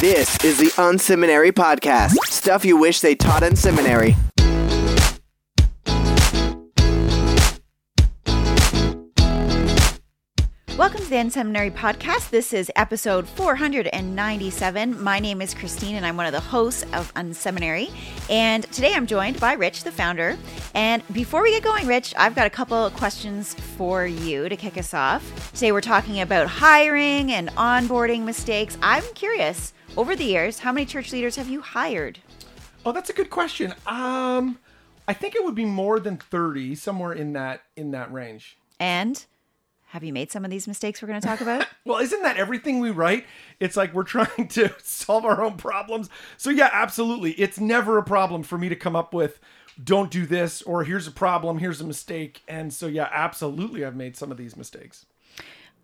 This is the Unseminary Podcast. Stuff you wish they taught in seminary. Welcome to the Unseminary Podcast. This is episode 497. My name is Christine, and I'm one of the hosts of Unseminary. And today I'm joined by Rich, the founder. And before we get going, Rich, I've got a couple of questions for you to kick us off. Today we're talking about hiring and onboarding mistakes. I'm curious, over the years, how many church leaders have you hired? Oh, that's a good question. Um, I think it would be more than thirty, somewhere in that in that range. And have you made some of these mistakes we're going to talk about? Well, isn't that everything we write? It's like we're trying to solve our own problems. So yeah, absolutely. It's never a problem for me to come up with don't do this or here's a problem, here's a mistake. And so yeah, absolutely I've made some of these mistakes.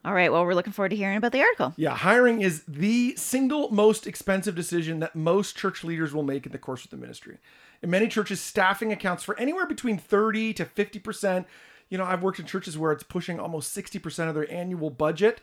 All right. Well, we're looking forward to hearing about the article. Yeah, hiring is the single most expensive decision that most church leaders will make in the course of the ministry. In many churches, staffing accounts for anywhere between 30 to 50%. You know, I've worked in churches where it's pushing almost 60% of their annual budget.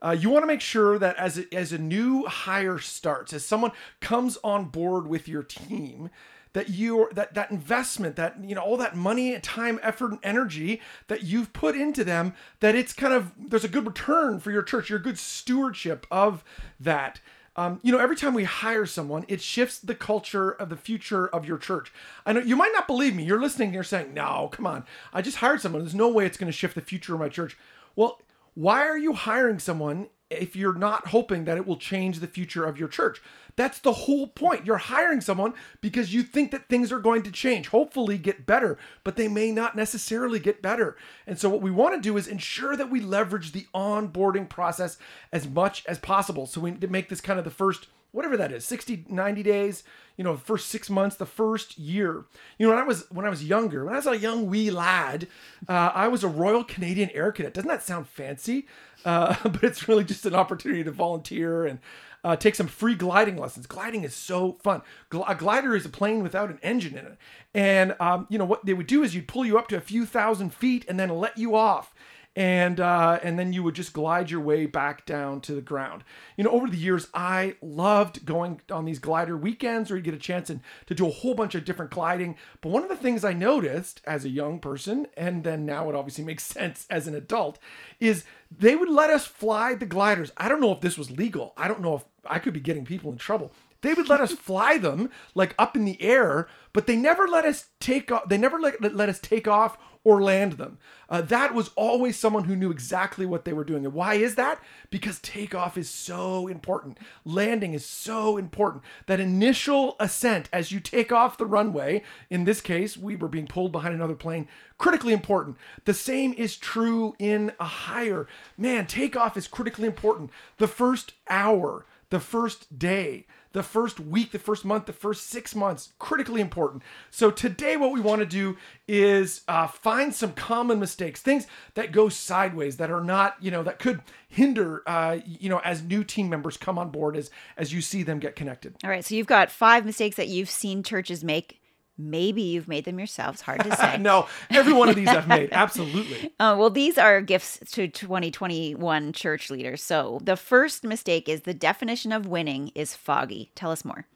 Uh, you want to make sure that as a, as a new hire starts, as someone comes on board with your team, that you that that investment that you know all that money time effort and energy that you've put into them that it's kind of there's a good return for your church you're good stewardship of that um, you know every time we hire someone it shifts the culture of the future of your church. I know you might not believe me. You're listening and you're saying no come on. I just hired someone. There's no way it's going to shift the future of my church. Well why are you hiring someone if you're not hoping that it will change the future of your church. That's the whole point. You're hiring someone because you think that things are going to change, hopefully get better, but they may not necessarily get better. And so, what we want to do is ensure that we leverage the onboarding process as much as possible. So, we make this kind of the first whatever that is 60 90 days you know first six months the first year. You know when i was when i was younger when i was a young wee lad uh, i was a royal canadian air cadet. Doesn't that sound fancy? Uh, but it's really just an opportunity to volunteer and uh, take some free gliding lessons. Gliding is so fun. Gl- a glider is a plane without an engine in it. And um, you know what they would do is you'd pull you up to a few thousand feet and then let you off and uh, and then you would just glide your way back down to the ground. You know, over the years, I loved going on these glider weekends where you get a chance and to do a whole bunch of different gliding. But one of the things I noticed as a young person, and then now it obviously makes sense as an adult, is they would let us fly the gliders. I don't know if this was legal. I don't know if I could be getting people in trouble. They would let us fly them like up in the air, but they never let us take off. They never let, let us take off or land them. Uh, that was always someone who knew exactly what they were doing. And why is that? Because takeoff is so important. Landing is so important. That initial ascent as you take off the runway, in this case, we were being pulled behind another plane, critically important. The same is true in a hire. Man, takeoff is critically important. The first hour, the first day, the first week, the first month, the first six months, critically important. So today, what we want to do is uh, find some common mistakes, things that go sideways, that are not, you know, that could hinder, uh, you know, as new team members come on board, as as you see them get connected. All right. So you've got five mistakes that you've seen churches make. Maybe you've made them yourselves. Hard to say. no, every one of these I've made. Absolutely. Uh, well, these are gifts to 2021 church leaders. So the first mistake is the definition of winning is foggy. Tell us more.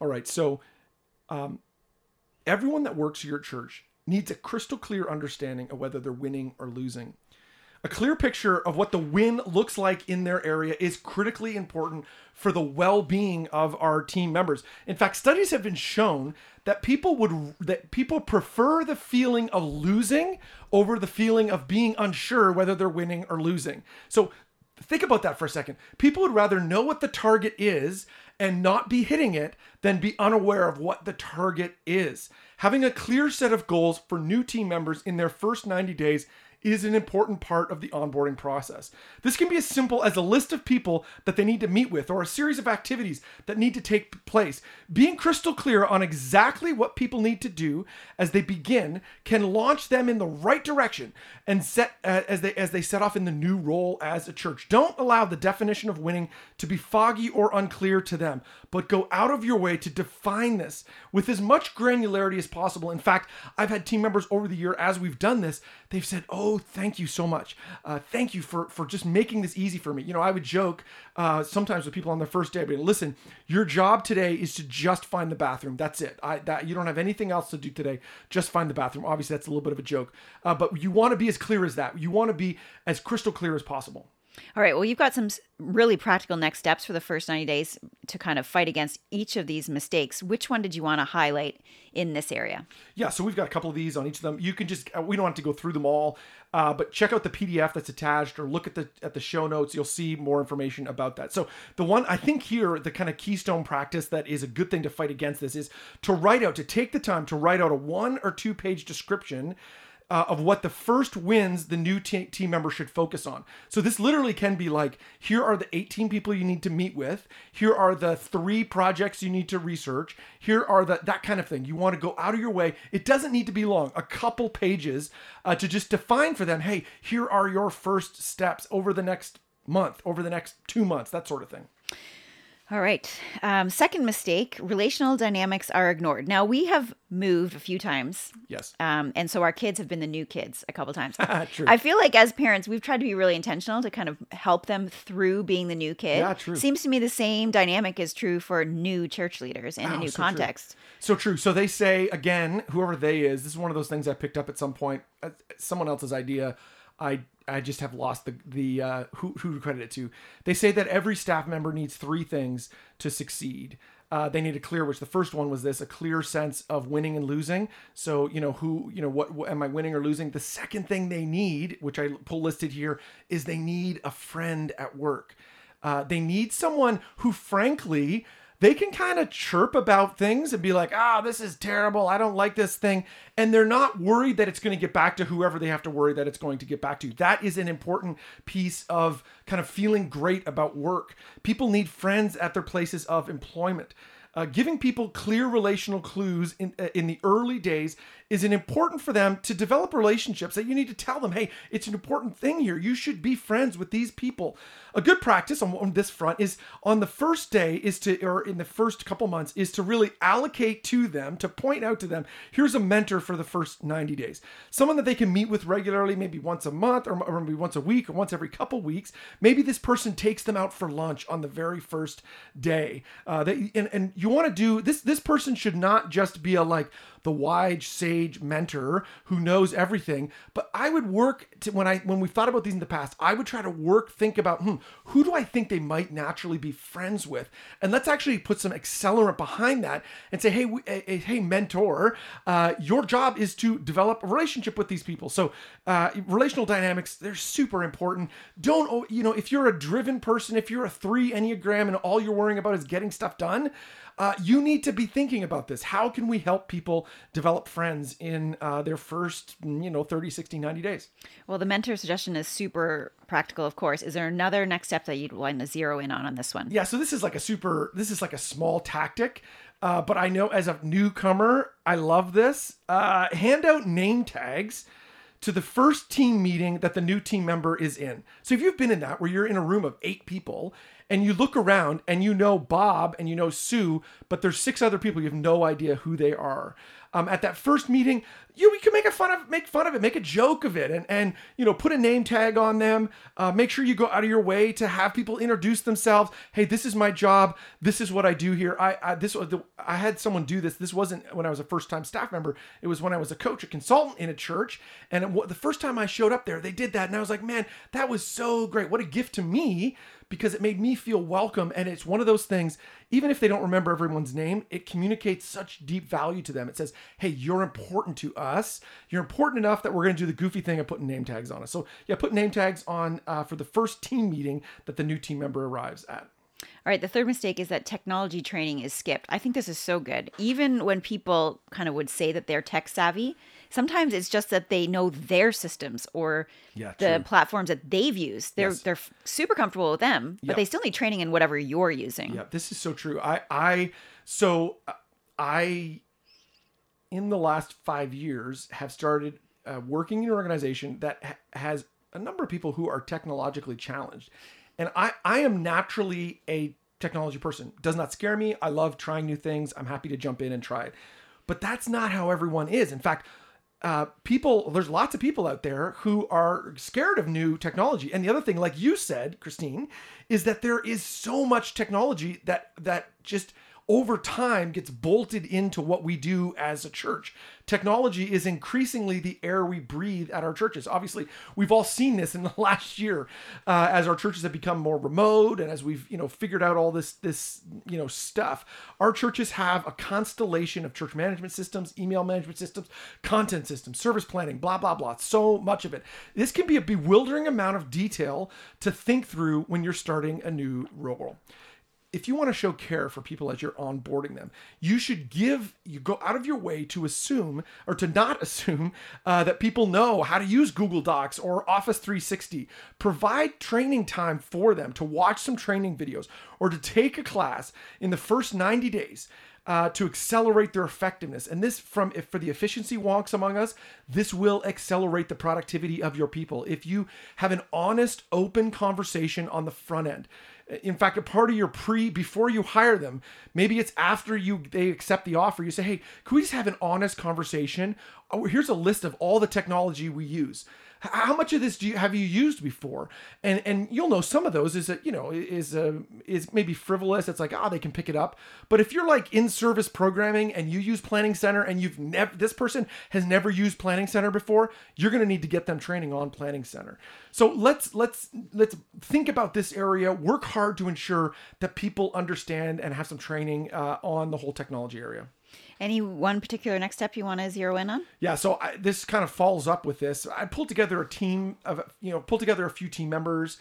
All right. So, um, everyone that works at your church needs a crystal clear understanding of whether they're winning or losing. A clear picture of what the win looks like in their area is critically important for the well-being of our team members. In fact, studies have been shown that people would that people prefer the feeling of losing over the feeling of being unsure whether they're winning or losing. So think about that for a second. People would rather know what the target is and not be hitting it than be unaware of what the target is. Having a clear set of goals for new team members in their first 90 days is an important part of the onboarding process. This can be as simple as a list of people that they need to meet with or a series of activities that need to take place. Being crystal clear on exactly what people need to do as they begin can launch them in the right direction and set uh, as they as they set off in the new role as a church. Don't allow the definition of winning to be foggy or unclear to them, but go out of your way to define this with as much granularity as possible. In fact, I've had team members over the year as we've done this, they've said, "Oh, oh, thank you so much. Uh, thank you for for just making this easy for me. You know, I would joke uh, sometimes with people on their first day, but listen, your job today is to just find the bathroom. That's it. I that you don't have anything else to do today. Just find the bathroom. Obviously, that's a little bit of a joke, uh, but you want to be as clear as that. You want to be as crystal clear as possible. All right. Well, you've got some really practical next steps for the first 90 days to kind of fight against each of these mistakes. Which one did you want to highlight in this area? Yeah, so we've got a couple of these on each of them. You can just uh, we don't have to go through them all, uh, but check out the PDF that's attached or look at the at the show notes. You'll see more information about that. So the one I think here the kind of keystone practice that is a good thing to fight against this is to write out to take the time to write out a one or two page description uh, of what the first wins the new te- team member should focus on. So this literally can be like, here are the 18 people you need to meet with. Here are the three projects you need to research. Here are the that kind of thing. You want to go out of your way. It doesn't need to be long. A couple pages uh, to just define for them. Hey, here are your first steps over the next month, over the next two months, that sort of thing. All right. Um, second mistake relational dynamics are ignored. Now, we have moved a few times. Yes. Um, and so our kids have been the new kids a couple times. True. I feel like as parents, we've tried to be really intentional to kind of help them through being the new kid. Yeah, true. Seems to me the same dynamic is true for new church leaders in a new so true. context. So true. So they say again, whoever they is. This is one of those things I picked up at some point. uh, Someone else's idea. I I just have lost the the uh, who who to credit it to. They say that every staff member needs three things to succeed. Uh, they need a clear, which the first one was this: a clear sense of winning and losing. So you know who you know what, what am I winning or losing? The second thing they need, which I pull listed here, is they need a friend at work. Uh, they need someone who, frankly, they can kind of chirp about things and be like, ah, this is terrible. I don't like this thing. And they're not worried that it's going to get back to whoever they have to worry that it's going to get back to. That is an important piece of kind of feeling great about work. People need friends at their places of employment. Uh, giving people clear relational clues in uh, in the early days is it important for them to develop relationships that you need to tell them, hey, it's an important thing here. You should be friends with these people. A good practice on, on this front is on the first day is to, or in the first couple months, is to really allocate to them, to point out to them, here's a mentor for the first 90 days. Someone that they can meet with regularly, maybe once a month or, or maybe once a week or once every couple weeks. Maybe this person takes them out for lunch on the very first day. Uh, they, and, and you want to do this, this person should not just be a like, the wise sage mentor who knows everything. But i would work to when i when we thought about these in the past i would try to work think about hmm, who do i think they might naturally be friends with? And let's actually put some accelerant behind that and say hey we, eh, eh, hey mentor uh, your job is to develop a relationship with these people. So uh, relational dynamics they're super important. Don't oh, you know if you're a driven person if you're a three enneagram and all you're worrying about is getting stuff done uh, you need to be thinking about this. How can we help people develop friends in uh, their first, you know, 30, 60, 90 days? Well, the mentor suggestion is super practical, of course. Is there another next step that you'd want to zero in on on this one? Yeah, so this is like a super, this is like a small tactic. Uh, but I know as a newcomer, I love this. Uh, hand out name tags to the first team meeting that the new team member is in. So if you've been in that where you're in a room of eight people and you look around and you know Bob and you know Sue, but there's six other people you have no idea who they are. Um, at that first meeting, you we can make a fun of make fun of it, make a joke of it, and and you know put a name tag on them. Uh, make sure you go out of your way to have people introduce themselves. Hey, this is my job. This is what I do here. I, I this was the, I had someone do this. This wasn't when I was a first time staff member. It was when I was a coach, a consultant in a church. And it, the first time I showed up there, they did that, and I was like, man, that was so great. What a gift to me because it made me feel welcome. And it's one of those things, even if they don't remember everyone's name, it communicates such deep value to them. It says, hey, you're important to us. You're important enough that we're going to do the goofy thing of putting name tags on us. So, yeah, put name tags on uh, for the first team meeting that the new team member arrives at. All right, the third mistake is that technology training is skipped. I think this is so good. Even when people kind of would say that they're tech savvy, sometimes it's just that they know their systems or Yeah, the true. platforms that they've used. They're Yes. they're super comfortable with them, but Yep. they still need training in whatever you're using. Yeah, this is so true. I I so uh, I in the last 5 years have started uh, working in an organization that ha- has a number of people who are technologically challenged. And I I am naturally a technology person. Does not scare me. I love trying new things. I'm happy to jump in and try it. But that's not how everyone is. In fact, uh, people, there's lots of people out there who are scared of new technology. And the other thing, like you said, Christine, is that there is so much technology that that just over time gets bolted into what we do as a church. Technology is increasingly the air we breathe at our churches. Obviously, we've all seen this in the last year uh, as our churches have become more remote and as we've you know figured out all this this you know stuff. Our churches have a constellation of church management systems, email management systems, content systems, service planning, blah blah blah. So much of it. This can be a bewildering amount of detail to think through when you're starting a new role if you want to show care for people as you're onboarding them, you should give, you go out of your way to assume or to not assume uh, that people know how to use Google Docs or Office 360. Provide training time for them to watch some training videos or to take a class in the first 90 days. Uh, to accelerate their effectiveness. And this, from if for the efficiency wonks among us, this will accelerate the productivity of your people. If you have an honest, open conversation on the front end, in fact a part of your pre before you hire them maybe it's after you they accept the offer you say hey can we just have an honest conversation? Oh, here's a list of all the technology we use how much of this do you have you used before? And and you'll know some of those is that you know is uh, is maybe frivolous. It's like ah oh, they can pick it up. But if you're like in service programming and you use planning center and you've never this person has never used planning center before you're going to need to get them training on planning center. So let's let's let's think about this area. Work hard to ensure that people understand and have some training uh, on the whole technology area any one particular next step you want to zero in on? Yeah, so I, this kind of follows up with this. I pulled together a team of, you know, pulled together a few team members,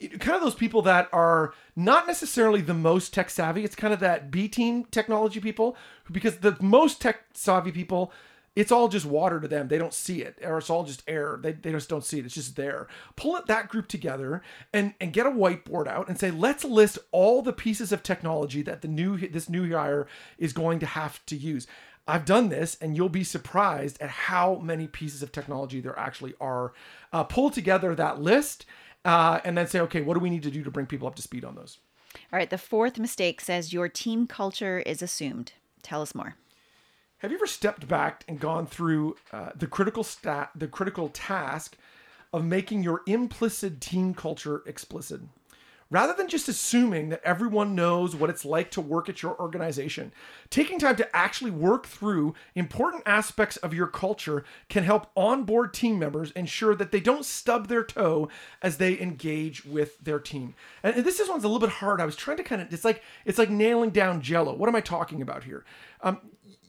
kind of those people that are not necessarily the most tech savvy. It's kind of that B team technology people, because the most tech savvy people it's all just water to them. They don't see it, or it's all just air. They, they just don't see it. It's just there. Pull that group together and, and get a whiteboard out and say, let's list all the pieces of technology that the new this new hire is going to have to use. I've done this, and you'll be surprised at how many pieces of technology there actually are. Uh, pull together that list, uh, and then say, okay, what do we need to do to bring people up to speed on those? All right. The fourth mistake says your team culture is assumed. Tell us more. Have you ever stepped back and gone through uh, the critical stat, the critical task of making your implicit team culture explicit? Rather than just assuming that everyone knows what it's like to work at your organization, taking time to actually work through important aspects of your culture can help onboard team members ensure that they don't stub their toe as they engage with their team. And this is one's a little bit hard. I was trying to kind of it's like it's like nailing down jello. What am I talking about here? Um,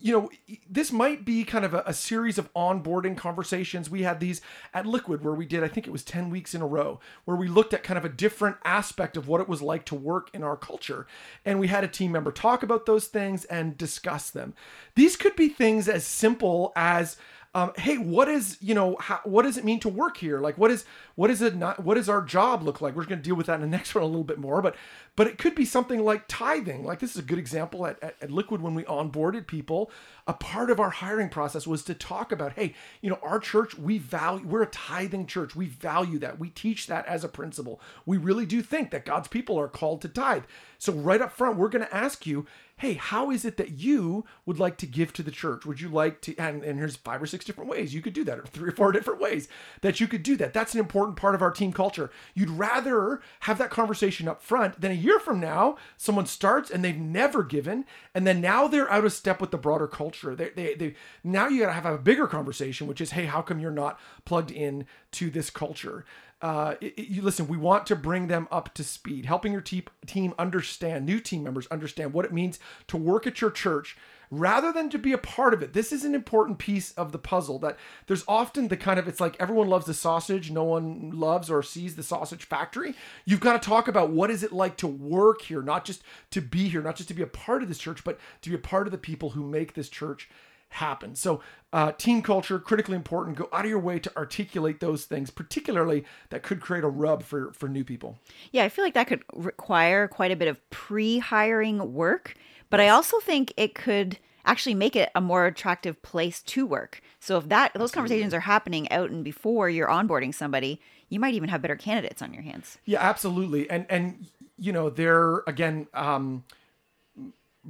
you know, this might be kind of a, a, series of onboarding conversations. We had these at Liquid where we did, I think it was 10 weeks in a row, where we looked at kind of a different aspect of what it was like to work in our culture. And we had a team member talk about those things and discuss them. These could be things as simple as, um, hey, what is you know how, what does it mean to work here? Like, what is what is it not? What does our job look like? We're going to deal with that in the next one a little bit more, but but it could be something like tithing. Like this is a good example at, at, at Liquid when we onboarded people. A part of our hiring process was to talk about, hey, you know, our church we value we're a tithing church. We value that. We teach that as a principle. We really do think that God's people are called to tithe. So right up front, we're going to ask you, hey, how is it that you would like to give to the church? Would you like to, and, and here's five or six different ways you could do that, or three or four different ways that you could do that. That's an important part of our team culture. You'd rather have that conversation up front than a year from now, someone starts and they've never given, and then now they're out of step with the broader culture. They, they, they now you got to have a bigger conversation, which is, hey, how come you're not plugged in to this culture? Uh, it, it, you listen, we want to bring them up to speed, helping your te- team understand, new team members understand what it means to work at your church rather than to be a part of it. This is an important piece of the puzzle that there's often the kind of it's like everyone loves the sausage, no one loves or sees the sausage factory. You've got to talk about what is it like to work here, not just to be here, not just to be a part of this church, but to be a part of the people who make this church happen. So, uh, team culture, critically important. Go out of your way to articulate those things, particularly that could create a rub for, for new people. Yeah, I feel like that could require quite a bit of pre hiring work, but yes. I also think it could actually make it a more attractive place to work. So if that those Absolutely. conversations are happening out and before you're onboarding somebody, you might even have better candidates on your hands. Yeah, absolutely. And and you know, they're again um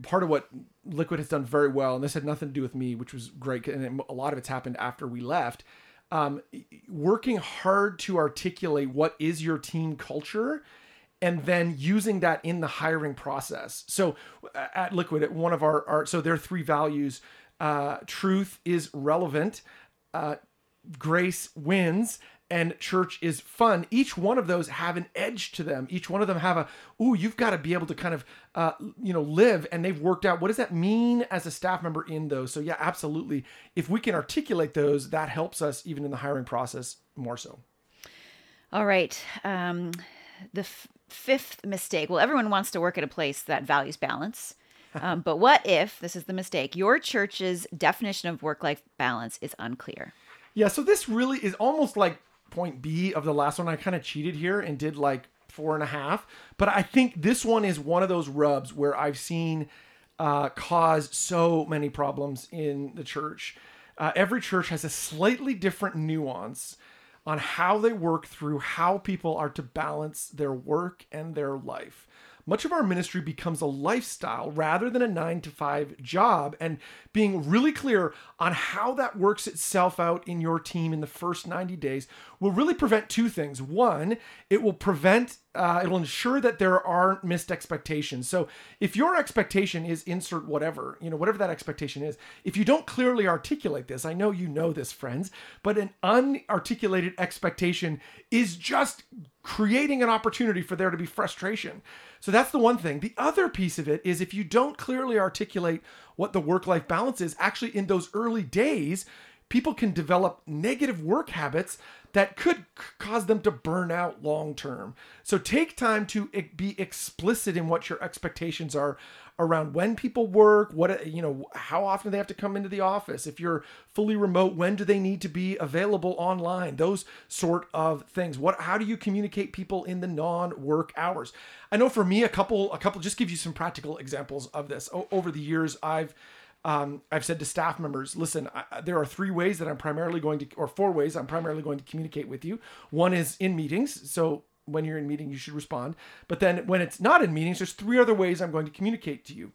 part of what Liquid has done very well, and this had nothing to do with me, which was great, and a lot of it's happened after we left. Um, working hard to articulate what is your team culture and then using that in the hiring process. So at Liquid, at one of our, our so there are three values. Uh, truth is relevant. Uh, grace wins and church is fun each one of those have an edge to them. Each one of them have a ooh you've got to be able to kind of uh, you know live and they've worked out what does that mean as a staff member in those? So yeah absolutely. If we can articulate those that helps us even in the hiring process more so. All right um, the f- fifth mistake. Well everyone wants to work at a place that values balance um, but what if this is the mistake your church's definition of work-life balance is unclear? Yeah, so this really is almost like point B of the last one. I kind of cheated here and did like four and a half. But I think this one is one of those rubs where I've seen uh, cause so many problems in the church. Uh, every church has a slightly different nuance on how they work through how people are to balance their work and their life much of our ministry becomes a lifestyle rather than a nine to five job. And being really clear on how that works itself out in your team in the first 90 days will really prevent two things. One, it will prevent, uh, it'll ensure that there aren't missed expectations. So if your expectation is insert whatever, you know, whatever that expectation is, if you don't clearly articulate this, I know you know this, friends, but an unarticulated expectation is just creating an opportunity for there to be frustration. So that's the one thing. The other piece of it is if you don't clearly articulate what the work life balance is, actually in those early days, people can develop negative work habits that could cause them to burn out long term. So take time to be explicit in what your expectations are around when people work, what uh, you know, how often they have to come into the office. If you're fully remote, when do they need to be available online? Those sort of things. What how do you communicate people in the non-work hours? I know for me a couple a couple just give you some practical examples of this. O- over the years I've um, I've said to staff members, listen, I, there are three ways that I'm primarily going to, or four ways I'm primarily going to communicate with you. One is in meetings. So when you're in meeting, you should respond. But then when it's not in meetings, there's three other ways I'm going to communicate to you.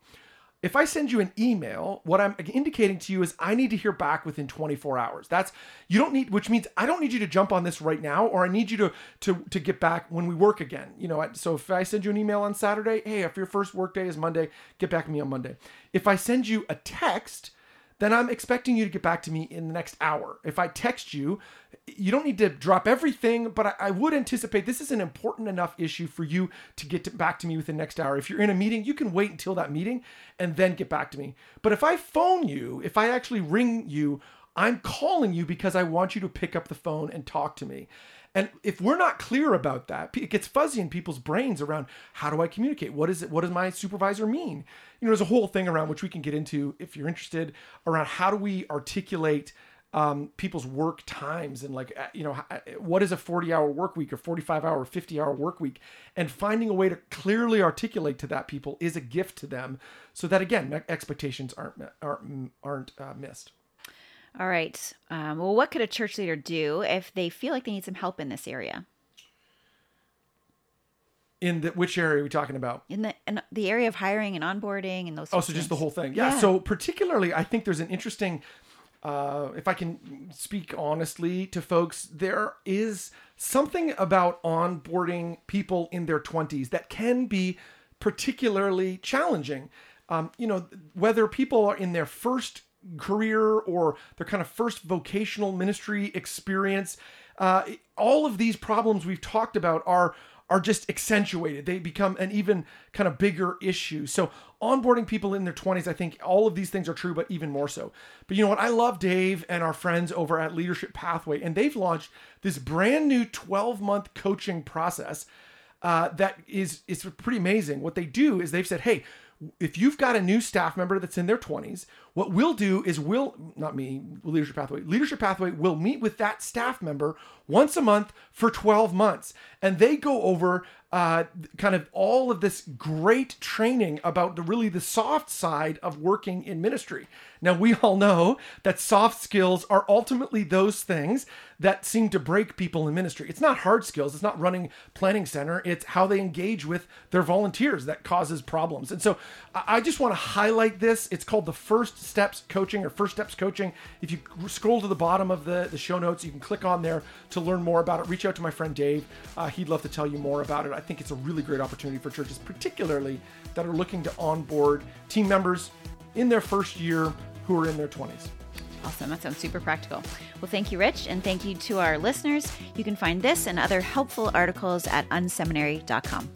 If I send you an email, what I'm indicating to you is I need to hear back within 24 hours. That's you don't need, which means I don't need you to jump on this right now, or I need you to to to get back when we work again. You know, so if I send you an email on Saturday, hey, if your first work day is Monday, get back to me on Monday. If I send you a text, then I'm expecting you to get back to me in the next hour. If I text you, you don't need to drop everything, but I, I would anticipate this is an important enough issue for you to get to, back to me within the next hour. If you're in a meeting, you can wait until that meeting and then get back to me. But if I phone you, if I actually ring you, I'm calling you because I want you to pick up the phone and talk to me. And if we're not clear about that, it gets fuzzy in people's brains around how do I communicate? What is it? What does my supervisor mean? You know, there's a whole thing around which we can get into if you're interested around how do we articulate um, people's work times and like uh, you know uh, what is a 40 hour work week or 45 hour 50 hour work week and finding a way to clearly articulate to that people is a gift to them so that again expectations aren't aren't aren't uh, missed all right. Um, well, what could a church leader do if they feel like they need some help in this area? In the, which area are we talking about? In the in the area of hiring and onboarding and those. Oh, so just the whole thing. Yeah. yeah. So particularly, I think there's an interesting. Uh, if I can speak honestly to folks, there is something about onboarding people in their 20s that can be particularly challenging. Um, you know, whether people are in their first career or their kind of first vocational ministry experience. Uh, all of these problems we've talked about are are just accentuated. They become an even kind of bigger issue. So onboarding people in their 20s, I think all of these things are true, but even more so. But you know what? I love Dave and our friends over at Leadership Pathway, and they've launched this brand new 12 month coaching process uh, that is is pretty amazing. What they do is they've said, hey, if you've got a new staff member that's in their 20s, what we'll do is we'll, not me, Leadership Pathway, Leadership Pathway will meet with that staff member once a month for 12 months. And they go over uh, kind of all of this great training about the really the soft side of working in ministry. Now, we all know that soft skills are ultimately those things that seem to break people in ministry. It's not hard skills, it's not running planning center, it's how they engage with their volunteers that causes problems. And so I just want to highlight this. It's called the First Steps Coaching or First Steps Coaching. If you scroll to the bottom of the, the show notes, you can click on there to learn more about it. Reach out to my friend Dave. Uh, he'd love to tell you more about it. I think it's a really great opportunity for churches, particularly that are looking to onboard team members in their first year who are in their 20s. Awesome. That sounds super practical. Well, thank you, Rich, and thank you to our listeners. You can find this and other helpful articles at unseminary.com.